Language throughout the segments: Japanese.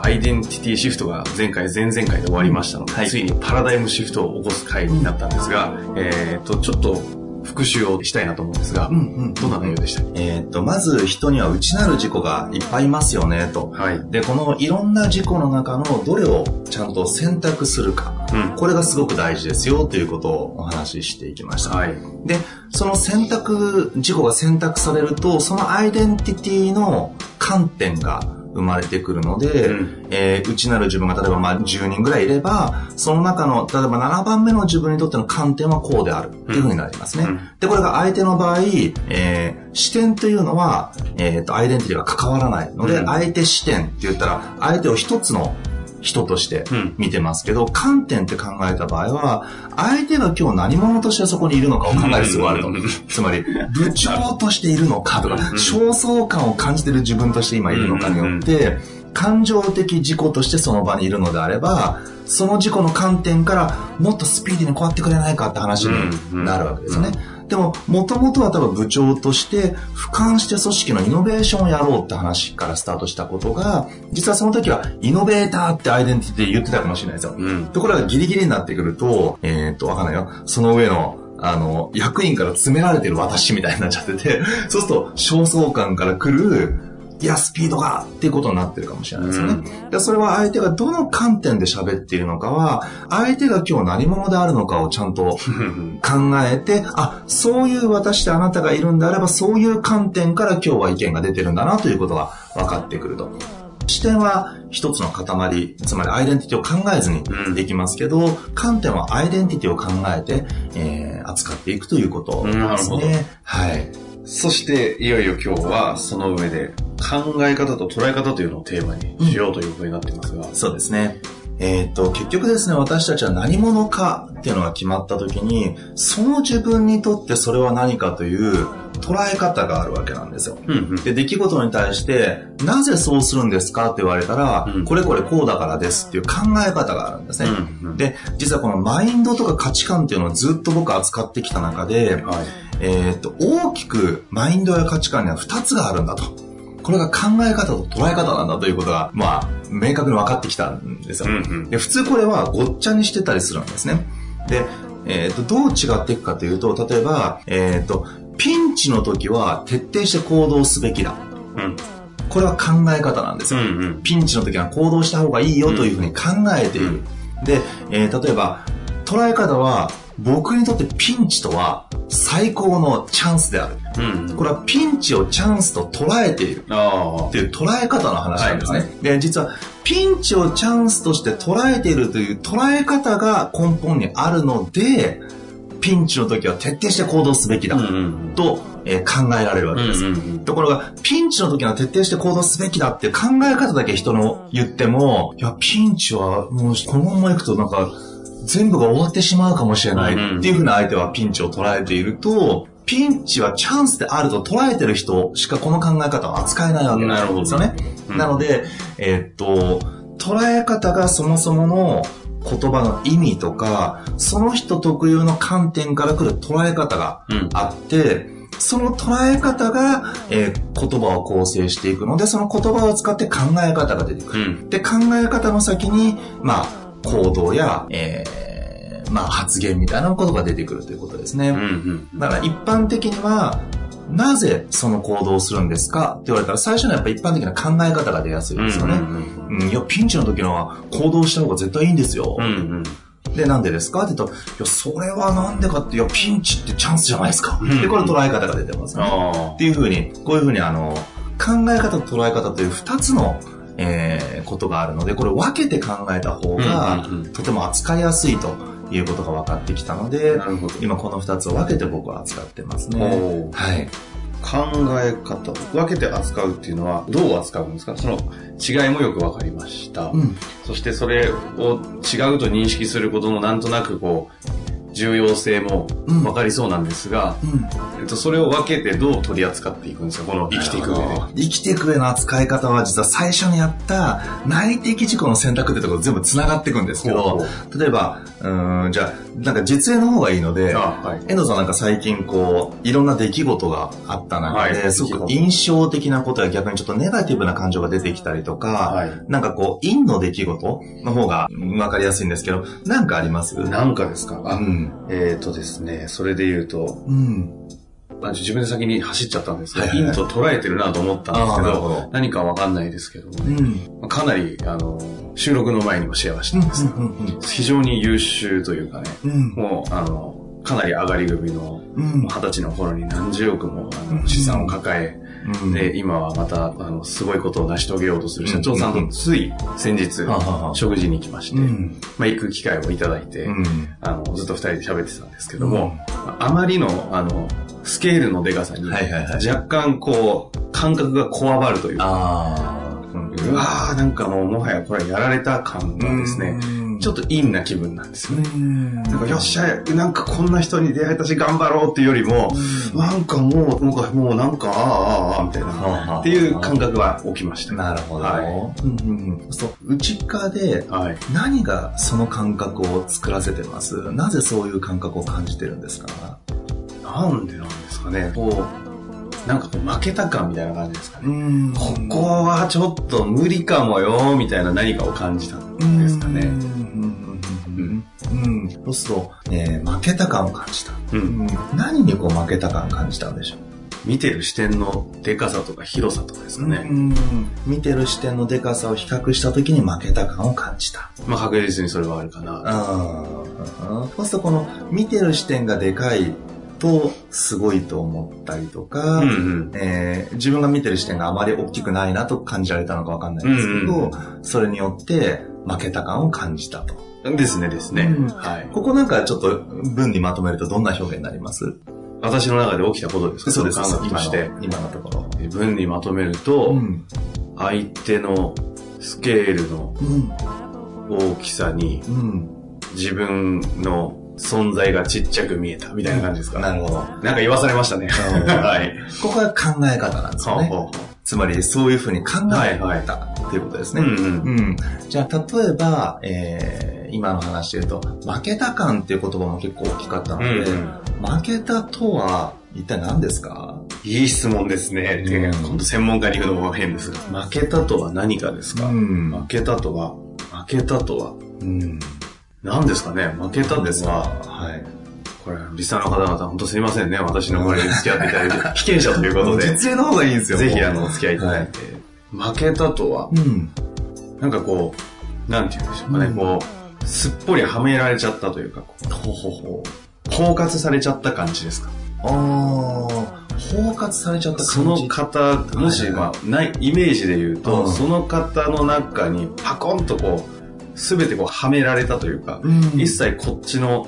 アイデンティティシフトが前回、前々回で終わりましたので、はい、ついにパラダイムシフトを起こす回になったんですが、えっ、と、ちょっと復習をしたいなと思うんですが、うんうん、どんな内容でした？えっと、まず人には内なる事故がいっぱいいますよね、と。はい。で、このいろんな事故の中のどれをちゃんと選択するか。うん、これがすごく大事ですよ、ということをお話ししていきました。はい。で、その選択、事故が選択されると、そのアイデンティティの観点が生まれてくるので、うん、えー、内なる自分が例えばまあ10人ぐらいいれば、その中の、例えば7番目の自分にとっての観点はこうである。っていうふうになりますね。うん、で、これが相手の場合、えー、視点というのは、えっ、ー、と、アイデンティティが関わらないので、うん、相手視点って言ったら、相手を一つの人として見てますけど、うん、観点って考えた場合は、相手が今日何者としてそこにいるのかを考える必要があると。つまり、部長としているのかとか、焦燥感を感じてる自分として今いるのかによって、感情的事故としてその場にいるのであれば、その事故の観点からもっとスピーディーにこうやってくれないかって話になるわけですよね。でも、もともとは多分部長として、俯瞰して組織のイノベーションをやろうって話からスタートしたことが、実はその時は、イノベーターってアイデンティティで言ってたかもしれないですよ。うん、ところがギリギリになってくると、えー、っと、わかんないよ。その上の、あの、役員から詰められてる私みたいになっちゃってて、そうすると、焦燥感から来る、いや、スピードがっていうことになってるかもしれないですよね。うん、それは相手がどの観点で喋っているのかは、相手が今日何者であるのかをちゃんと 考えて、あ、そういう私であなたがいるんであれば、そういう観点から今日は意見が出てるんだなということが分かってくると。視点は一つの塊、つまりアイデンティティを考えずにできますけど、うん、観点はアイデンティティを考えて、えー、扱っていくということですね。はい。そして、いよいよ今日はその上で考え方と捉え方というのをテーマにしようということになっていますが。うん、そうですね。えっ、と、結局ですね、私たちは何者かっていうのが決まった時に、その自分にとってそれは何かという捉え方があるわけなんですよ。うんうん、で、出来事に対して、なぜそうするんですかって言われたら、うん、これこれこうだからですっていう考え方があるんですね。うんうん、で、実はこのマインドとか価値観っていうのをずっと僕扱ってきた中で、はい、えっ、と、大きくマインドや価値観には2つがあるんだと。これが考え方と捉え方なんだということが、まあ、明確に分かってきたんですよ。うんうん、で普通これはごっちゃにしてたりするんですね。で、えっ、ー、と、どう違っていくかというと、例えば、えっ、ー、と、ピンチの時は徹底して行動すべきだ。うん、これは考え方なんですよ、うんうん。ピンチの時は行動した方がいいよというふうに考えている。うん、で、えー、例えば、捉え方は、僕にとってピンチとは最高のチャンスである。うん、これはピンチをチャンスと捉えている。っていう捉え方の話なんですね。はいはい、で、実はピンチをチャンスとして捉えているという捉え方が根本にあるので、ピンチの時は徹底して行動すべきだ。と、え考えられるわけです。ところが、ピンチの時は徹底して行動すべきだって考え方だけ人の言っても、いや、ピンチはもうこのまま行くとなんか、全部が終わってしまうかもしれないっていうふうな相手はピンチを捉えていると、ピンチはチャンスであると捉えてる人しかこの考え方は扱えないわけなんですよね。なので、えー、っと、捉え方がそもそもの言葉の意味とか、その人特有の観点から来る捉え方があって、うん、その捉え方が、えー、言葉を構成していくので、その言葉を使って考え方が出てくる。うん、で、考え方の先に、まあ、行動や、えー、まあ発言みたいなことが出てくるということですね。うんうん、だから一般的には、なぜその行動をするんですか？って言われたら、最初のやっぱ一般的な考え方が出やすいですよね。うん、うん、いや、ピンチの時のは行動した方が絶対いいんですよ。うんうん。で、なんでですか？って言うと、いや、それはなんでかって、いや、ピンチってチャンスじゃないですか。で、これ捉え方が出てます。ね。っていうふうに、こういうふうに、あの、考え方と捉え方という二つの、えー、ことがあるので、これ分けて考えた方が、とても扱いやすいということが分かってきたので、今この二つを分けて僕は扱ってますね。はい。考え方、分けて扱うっていうのはどう扱うんですか？その違いもよく分かりました。うん、そしてそれを違うと認識することのなんとなくこう、重要性も分かりそうなんですが、えっと、それを分けてどう取り扱っていくんですかこの生きていく上で。生きていく上の扱い方は実は最初にやった内的事項の選択ってところ全部繋がっていくんですけど、例えば、うん、じゃあ、なんか実演の方がいいので、はい、遠藤さんなんか最近こう、いろんな出来事があった中で、はい、すごく印象的なことや逆にちょっとネガティブな感情が出てきたりとか、はい、なんかこう、陰の出来事の方が分かりやすいんですけど、なんかあります？なんかですか、うん、えっ、ー、とですね、それで言うと、うん。自分で先に走っちゃったんですけど、ヒント捉えてるなと思ったんですけど、ど。何かわかんないですけどもね、うん、かなり、あの、収録の前にもシェアしたんですが、非常に優秀というかね、うん、もう、あの、かなり上がり組の、二十歳の頃に何十億もあの資産を抱え、で、今はまた、あの、すごいことを成し遂げようとする社長さんとつい先日、食事に行きまして、まあ、行く機会をいただいて、あの、ずっと二人で喋ってたんですけども、あまりの、あの、スケールのデカさに、若干こう、感覚がこわばるというか、うわーなんかもうもはやこれやられた感がですね、ちょっと陰な気分なんですよね。なんかよっしゃ、なんかこんな人に出会えたし頑張ろうっていうよりも、なんかもう、なんかもうなんか、ああ、ああ、みたいな、っていう感覚は起きました。なるほど。はい、うんそう、内側で、何がその感覚を作らせてます、なぜそういう感覚を感じてるんですか？なんでなんですかね。こうなんかこう負けた感みたいな感じですかね。ここはちょっと無理かもよ、みたいな何かを感じたんですかね。うん。そうすると、えー、負けた感を感じた。うん。何にこう負けた感を感じたんでしょう？見てる視点のでかさとか広さとかですかね。見てる視点のでかさを比較した時に負けた感を感じた。まあ確実にそれはあるかな。そうするとこの見てる視点がでかいとすごいと思ったりとか、うんうん、えー、自分が見てる視点があまり大きくないなと感じられたのかわかんないんですけど、うんうん、それによって負けた感を感じたと。ですねですね、うん、はい。ここなんかちょっと文にまとめるとどんな表現になります？私の中で起きたことですか？そうです。今の、今のところ。文にまとめると、うん、相手のスケールの大きさに、自分の存在がちっちゃく見えたみたいな感じですか、なるほど。なんか言わされましたね。はい。ここが考え方なんですよね。つまり、そういうふうに考えた。っていうことですね。じゃあ、例えば、えー、今の話で言うと、負けた感っていう言葉も結構大きかったので、うんうん、負けたとは一体何ですか？いい質問ですね。うん、今度専門家に行くのも変ですが。負けたとは何かですか、うん、負けたとは、負けたとは、うん。何ですかね？負けたですが、はい。これ、リスナーの方々、本当すいませんね。私の周りに付き合っていただいて、被験者ということで。実演の方がいいんですよ。ぜひ、あの、お付き合いいただいて。はい、負けたとは、うん、なんかこう、なんて言うんでしょうかね、うん、こう、すっぽりはめられちゃったというか、ほほほ包括されちゃった感じですか？ああ、包括されちゃったその方、もし、まあ、ない、イメージで言うと、その方の中にパコンとこう、すべてこうはめられたというか、うん、一切こっちの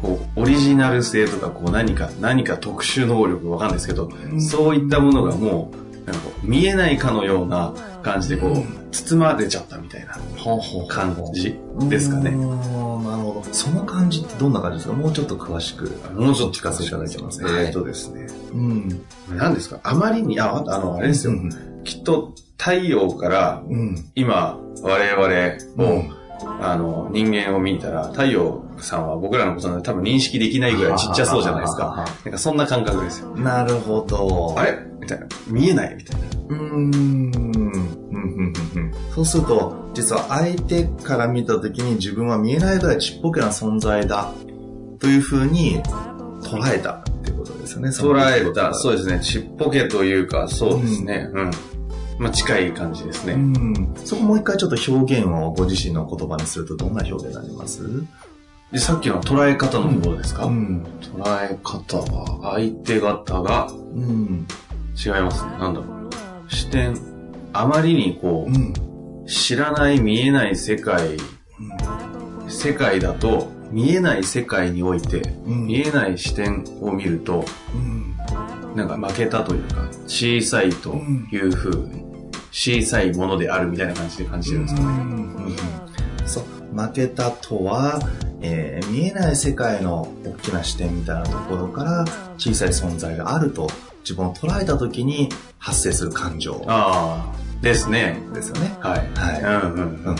こうオリジナル性とかこう何か何か特殊能力わかんないですけど、うん、そういったものがもうなんかこう見えないかのような感じでこう、包まれちゃったみたいな感じですかね。なるほど。その感じってどんな感じですか？もうちょっと詳しく。もうちょっと聞かせていただいてますね。えっとですね。うん。何ですか？あまりに、あ、あの、あれですよ。うん、きっと太陽から、今、我々を、あの、人間を見たら、太陽さんは僕らのことなんで多分認識できないぐらいちっちゃそうじゃないですか。なんかそんな感覚ですよ。なるほど。あれ？みたいな。見えないみたいな。うん。そうすると、実は相手から見たときに自分は見えないぐらいちっぽけな存在だというふうに捉えたっていうことですよね。捉えた。そうですね。ちっぽけというか、そうですね。うん、うんまあ、近い感じですね。そこもう一回ちょっと表現をご自身の言葉にするとどんな表現になります？で、さっきの捉え方のところですか、うん。捉え方は、相手方がうん。違いますね。なんだろう。視点、あまりにこう、うん。知らない見えない世界、世界だと、見えない世界において、うん見えない視点を見ると、うん。なんか負けたというか、小さいというふうに、小さいものであるみたいな感じで感じてるんですかね。そう負けたとは、えー見えない世界の大きな視点みたいなところから小さい存在があると自分を捉えた時に発生する感情ああ、ですね。ですよね。はい。はいうんうんうん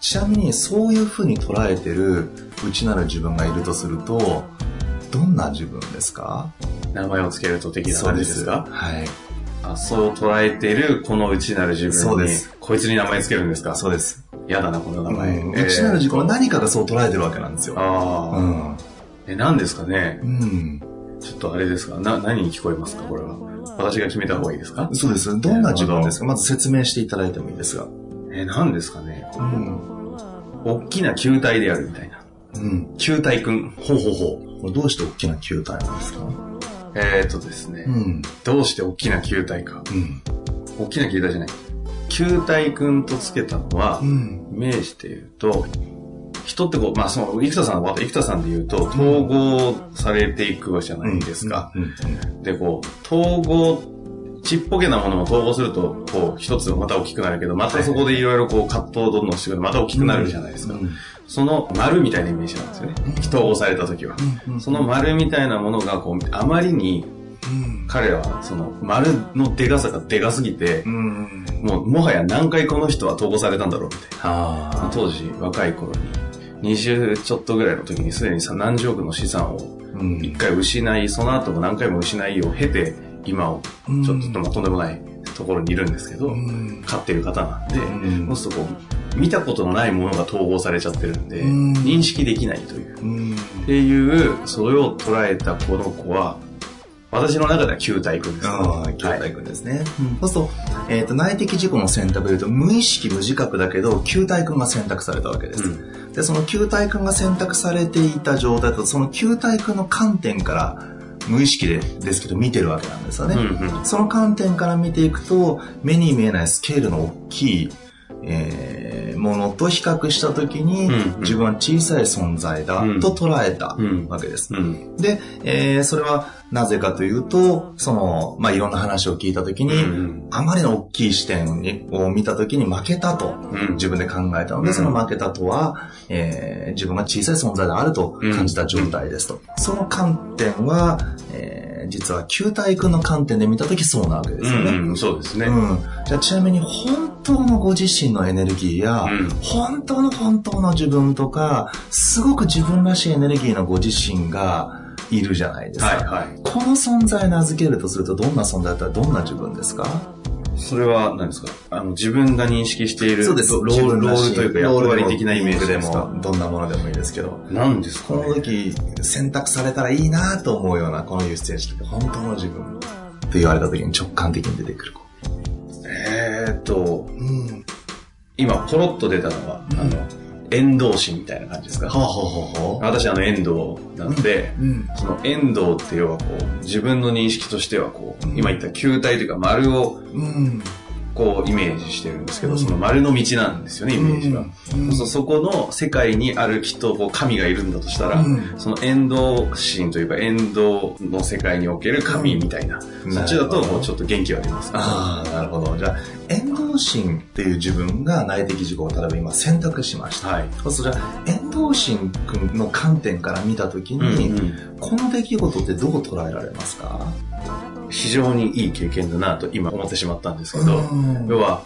ちなみにそういうふうに捉えてる内なる自分がいるとするとどんな自分ですか？名前をつけると的な感じですか？はい。あそう捉えてるこの内なる自分にそうです、こいつに名前つけるんですか？そうです。やだな、この名前。うんなる自分は何かがそう捉えてるわけなんですよ。ああ、うん。え、何ですかね？うん。ちょっとあれですか？な、何に聞こえますか？これは。私が決めた方がいいですか？そうです。どんな自分ですか？まず説明していただいてもいいですが。え、何ですかね？うん。大きな球体であるみたいな。うん。球体くん。ほうほうほう。これどうして大きな球体なんですか？えー、っとですね、ん。どうして大きな球体か。うん。大きな球体じゃない。球体くんとつけたのは、ん。イメージで言うと、人ってこう、まあその、生田さんは、生田さんで言うと、統合されていくじゃないですか。うん。で、こう、統合、ちっぽけなものも統合すると、こう、一つまた大きくなるけど、またそこでいろいろこう、葛藤をどんどんしてくるまた大きくなるじゃないですか。その丸みたいなイメージなんですよね。統合された時は。その丸みたいなものが、こう、あまりに、彼は、その、丸のでかさがでかすぎて、うん。もう、もはや何回この人は統合されたんだろうみたいな。あ当時、若い頃に、20ちょっとぐらいの時にすでにさ何十億の資産を一回失い、その後も何回も失いを経て、今を、ちょっとまあとんでもないところにいるんですけど、ん。飼ってる方なんで、んそうするとこう、見たことのないものが統合されちゃってるんで、うん認識できないという。うん。っていう、それを捉えたこの子は、私の中では球体君です、ああ、球体君ですね。そうすると、えっ、と、内的自己の選択で言うと、無意識無自覚だけど、球体君が選択されたわけです。うんで、その球体君が選択されていた状態だと、その球体君の観点から、無意識でですけど見てるわけなんですよね。うんうんその観点から見ていくと、目に見えないスケールの大きい、えーものと比較したときに、うんうん。自分は小さい存在だうん。と捉えたうん。わけです。うん。で、えーそれはなぜかというと、その、まあ、いろんな話を聞いたときに、うん。あまりの大きい視点にを見たときに負けたとうん。自分で考えたので、うん。その負けたとは、えー自分が小さい存在であると感じた状態ですと。その観点は、えー実は球体君の観点で見たときそうなわけですよね。うんうんそうですね。うん。じゃあちなみに本当のご自身のエネルギーや、うん本当の本当の自分とか、すごく自分らしいエネルギーのご自身がいるじゃないですか。はいはい。この存在名付けるとするとどんな存在だったらどんな自分ですか？それは何ですか？あの自分が認識しているロール自分らしロールというか役割的なイメージでも、どんなものでもいいですけど。何ですか？この時選択されたらいいなと思うようなこのいうステージって本当の自分って言われた時に直感的に出てくる子。えーっと、うん。今ポロッと出たのは、あの、遠藤心みたいな感じですか？ほうほうほうほ私あの遠藤なので、う。うん。その遠藤って要はこう、自分の認識としてはこう、今言った球体というか丸をうん。こうイメージしてるんですけど、うんその丸の道なんですよね、イメージは。うんそうそこの世界にあるきっとこう神がいるんだとしたら、うんその遠藤心というか遠藤の世界における神みたいな、うんそっちだともうちょっと元気は出ますね。ああ、なるほど。じゃあ、遠藤心っていう自分が内的自己を例えば今選択しました。はい。そうすると、遠藤心君の観点から見たときに、うんうんこの出来事ってどう捉えられますか？非常にいい経験だなと今思ってしまったんですけど、うん。要は、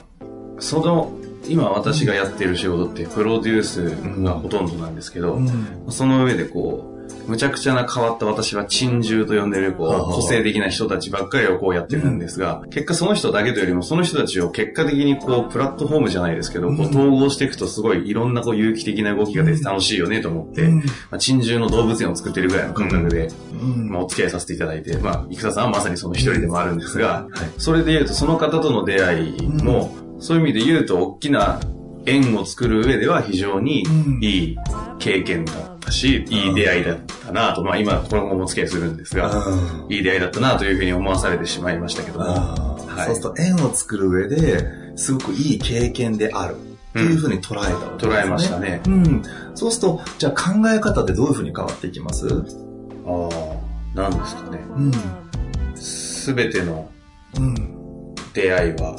その、今私がやっている仕事ってプロデュースがほとんどなんですけど、うん。その上でこう、むちゃくちゃな変わった私は珍獣と呼んでるこう個性的な人たちばっかりをこうやってるんですが、結果その人だけというよりもその人たちを結果的にこうプラットフォームじゃないですけど、こう統合していくとすごいいろんなこう有機的な動きが出て楽しいよねと思って、うん。まあ、珍獣の動物園を作ってるぐらいの感覚で、うん。まあ、お付き合いさせていただいて、まあ、生田さんはまさにその一人でもあるんですが、はいそれで言うとその方との出会いも、そういう意味で言うと大きな縁を作る上では非常にいい経験だったし、いい出会いだったなと、まあ今、今後もお付き合いするんですが、いい出会いだったなというふうに思わされてしまいましたけども。はい、そうすると縁を作る上で、すごくいい経験である。っていうふうに捉えたわけですね、捉えましたね。うん。そうすると、じゃあ考え方ってどういうふうに変わっていきます？ああ、なんですかね。うん。すべての出会いは、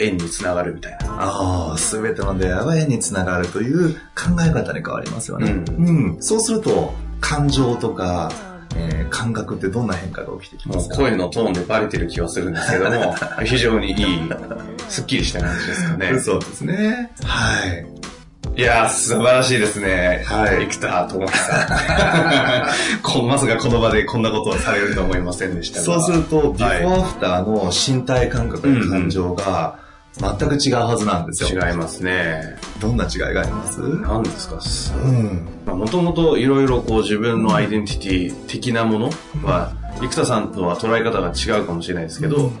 縁につながるみたいな。ああ、すべての出会いは縁につながるという考え方に変わりますよね。うん。うん、そうすると、感情とか、えー、感覚ってどんな変化が起きてきますか？声のトーンでバレてる気はするんですけども、非常にいい、すっきりした感じですかね。そうですね。はい。いやー、素晴らしいですね。はい。生田智久さん。こまさかこの場でこんなことをされると思いませんでしたそうすると、ビフォーアフターの身体感覚や感情が、全く違うはずなんですよ。違いますね。どんな違いがあります？何ですか？うん。もともといろいろこう自分のアイデンティティ的なものは、生田さんとは捉え方が違うかもしれないですけど、うん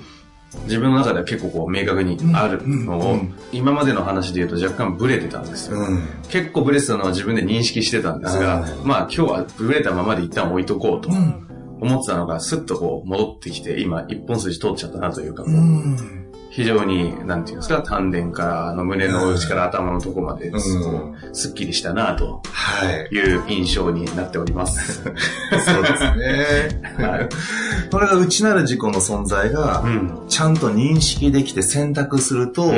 自分の中では結構こう明確にあるのを、今までの話で言うと若干ブレてたんですよ。結構ブレてたのは自分で認識してたんですが、まあ今日はブレたままで一旦置いとこうと思ってたのが、スッとこう戻ってきて、今一本筋通っちゃったなというか、非常に、なんていうんですか、丹田からの胸の内から頭のとこまで、すっきりしたなとい。う印象になっております。そうですね。はい、これが内なる自己の存在が、ちゃんと認識できて選択すると、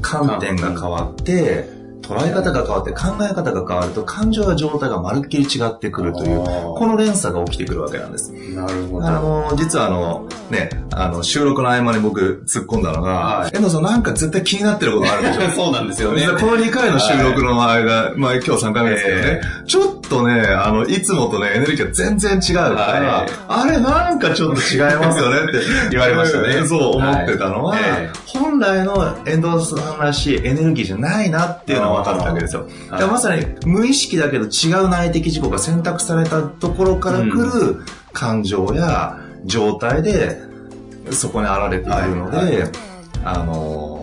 観点が変わって、捉え方が変わって考え方が変わると感情や状態がまるっきり違ってくるという、この連鎖が起きてくるわけなんです。なるほど。あの、実はあの、ね、あの、収録の合間に僕突っ込んだのが、はい、遠藤さんなんか絶対気になってることあるでしょ そうなんですよね。この2回の収録の間、はい、まあ今日3回目ですけどね、えー、ちょっとね、あの、いつもとね、エネルギーが全然違うから、はい、あれなんかちょっと違いますよねって 言われましたね。そう思ってたのは、えー、本来の遠藤さんらしいエネルギーじゃないなっていうのは分かったわけですよ。はい、まさに無意識だけど違う内的事項が選択されたところから来る感情や状態でそこに現れているので、はいはい、あのー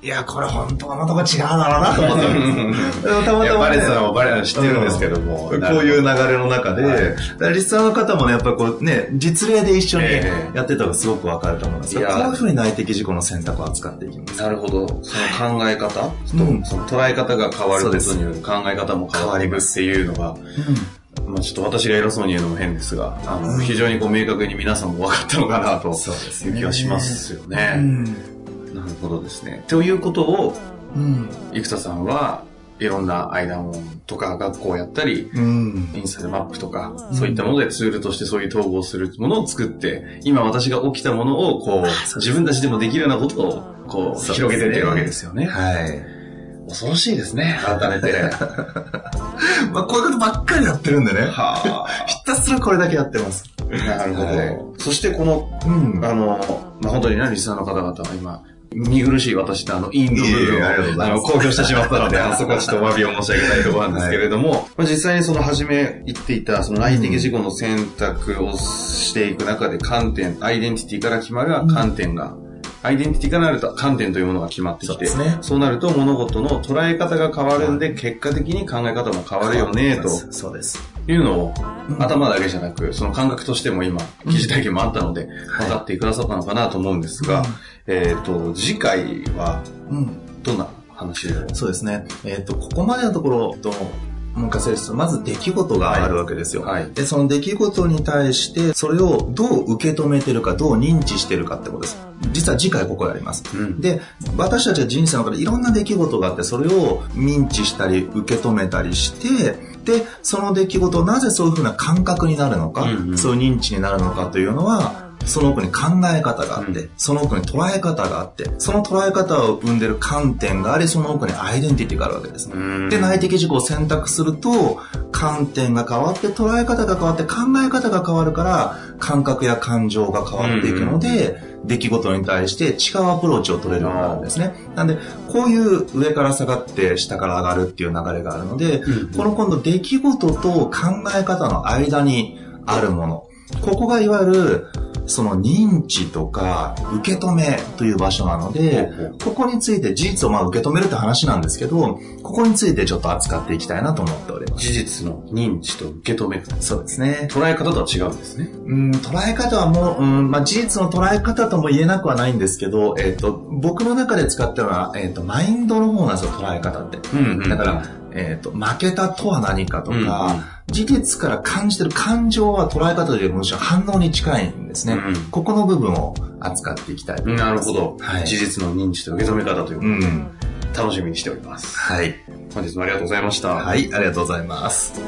いや、これ本当はまた違うだろうなと思って。たまたま、ね。バレさんはバレ知ってるんですけども。こういう流れの中で、はい、リスナーの方もね、やっぱこうね、実例で一緒にやってた方がすごくわかると思うんですけど、こういうふうに内的事故の選択を扱っていきます。なるほど。その考え方？と、その捉え方が変わることによる考え方も変わりますっていうのが、まあちょっと私が偉そうに言うのも変ですが、あの、非常にこう明確に皆さんも分かったのかなと、いう気がしますよね。なるほどですね。ということを、うん、生田さんはいろんな間門とか学校をやったり、うん、インスタでマップとか、そういったものでツールとしてそういう統合するものを作って、今私が起きたものを、こう、自分たちでもできるようなことを、こう、広げてってるわけですよね。はい。恐ろしいですね、改めて。まあ、こういうことばっかりやってるんでね。はあ。ひたすらこれだけやってます。なるほど。はい、そしてこの、うん、あの、まあ、本当にね、リスナーの方々は今、見苦しい私のあの、インド部分を、あの、公表してしまったので、あそこはちょっとお詫びを申し上げたいところなんですけれども、はい、まあ、実際にその初め言っていた、その内的事故の選択をしていく中で観点、アイデンティティから決まる観点が、うんアイデンティティからなると観点というものが決まってきて、そう,、ね、そうなると物事の捉え方が変わるんで、結果的に考え方も変わるよね、と。そうです。いうのを、頭だけじゃなく、その感覚としても今、記事体験もあったので、分かってくださったのかなと思うんですが、えっ、と、次回は、どんな話で、そうですね。えっ、と、ここまでのところと、昔です。まず出来事があるわけですよ、はい。で、その出来事に対して、それをどう受け止めてるか、どう認知してるかってことです。実は次回ここやります。うん、で、私たちは人生の中でいろんな出来事があって、それを認知したり、受け止めたりして、で、その出来事、なぜそういうふうな感覚になるのか、うんうん、そういう認知になるのかというのは、その奥に考え方があって、うん、その奥に捉え方があって、その捉え方を生んでる観点があり、その奥にアイデンティティがあるわけです。で、内的事項を選択すると、観点が変わって、捉え方が変わって、考え方が変わるから、感覚や感情が変わっていくので、出来事に対して違うアプローチを取れるようになるんですね。なんで、こういう上から下がって下から上がるっていう流れがあるので、うん、この今度出来事と考え方の間にあるもの、ここがいわゆるその認知とか受け止めという場所なので、ここについて事実をまあ受け止めるって話なんですけど、ここについてちょっと扱っていきたいなと思っております。事実の認知と受け止めそうですね。捉え方とは違うんですね。うん、捉え方はもう、うんまあ、事実の捉え方とも言えなくはないんですけど、えっ、ー、と、僕の中で使ってるのは、えっ、ー、と、マインドの方なんですよ、捉え方って。うん、うん、だから、えっ、ー、と、負けたとは何かとか、うんうん事実から感じてる感情は捉え方でむしろ反応に近いんですね。うん、ここの部分を扱っていきたいなるほど、はい。事実の認知と受け止め方というこうん、楽しみにしております。はい。本日もありがとうございました。はい、ありがとうございます。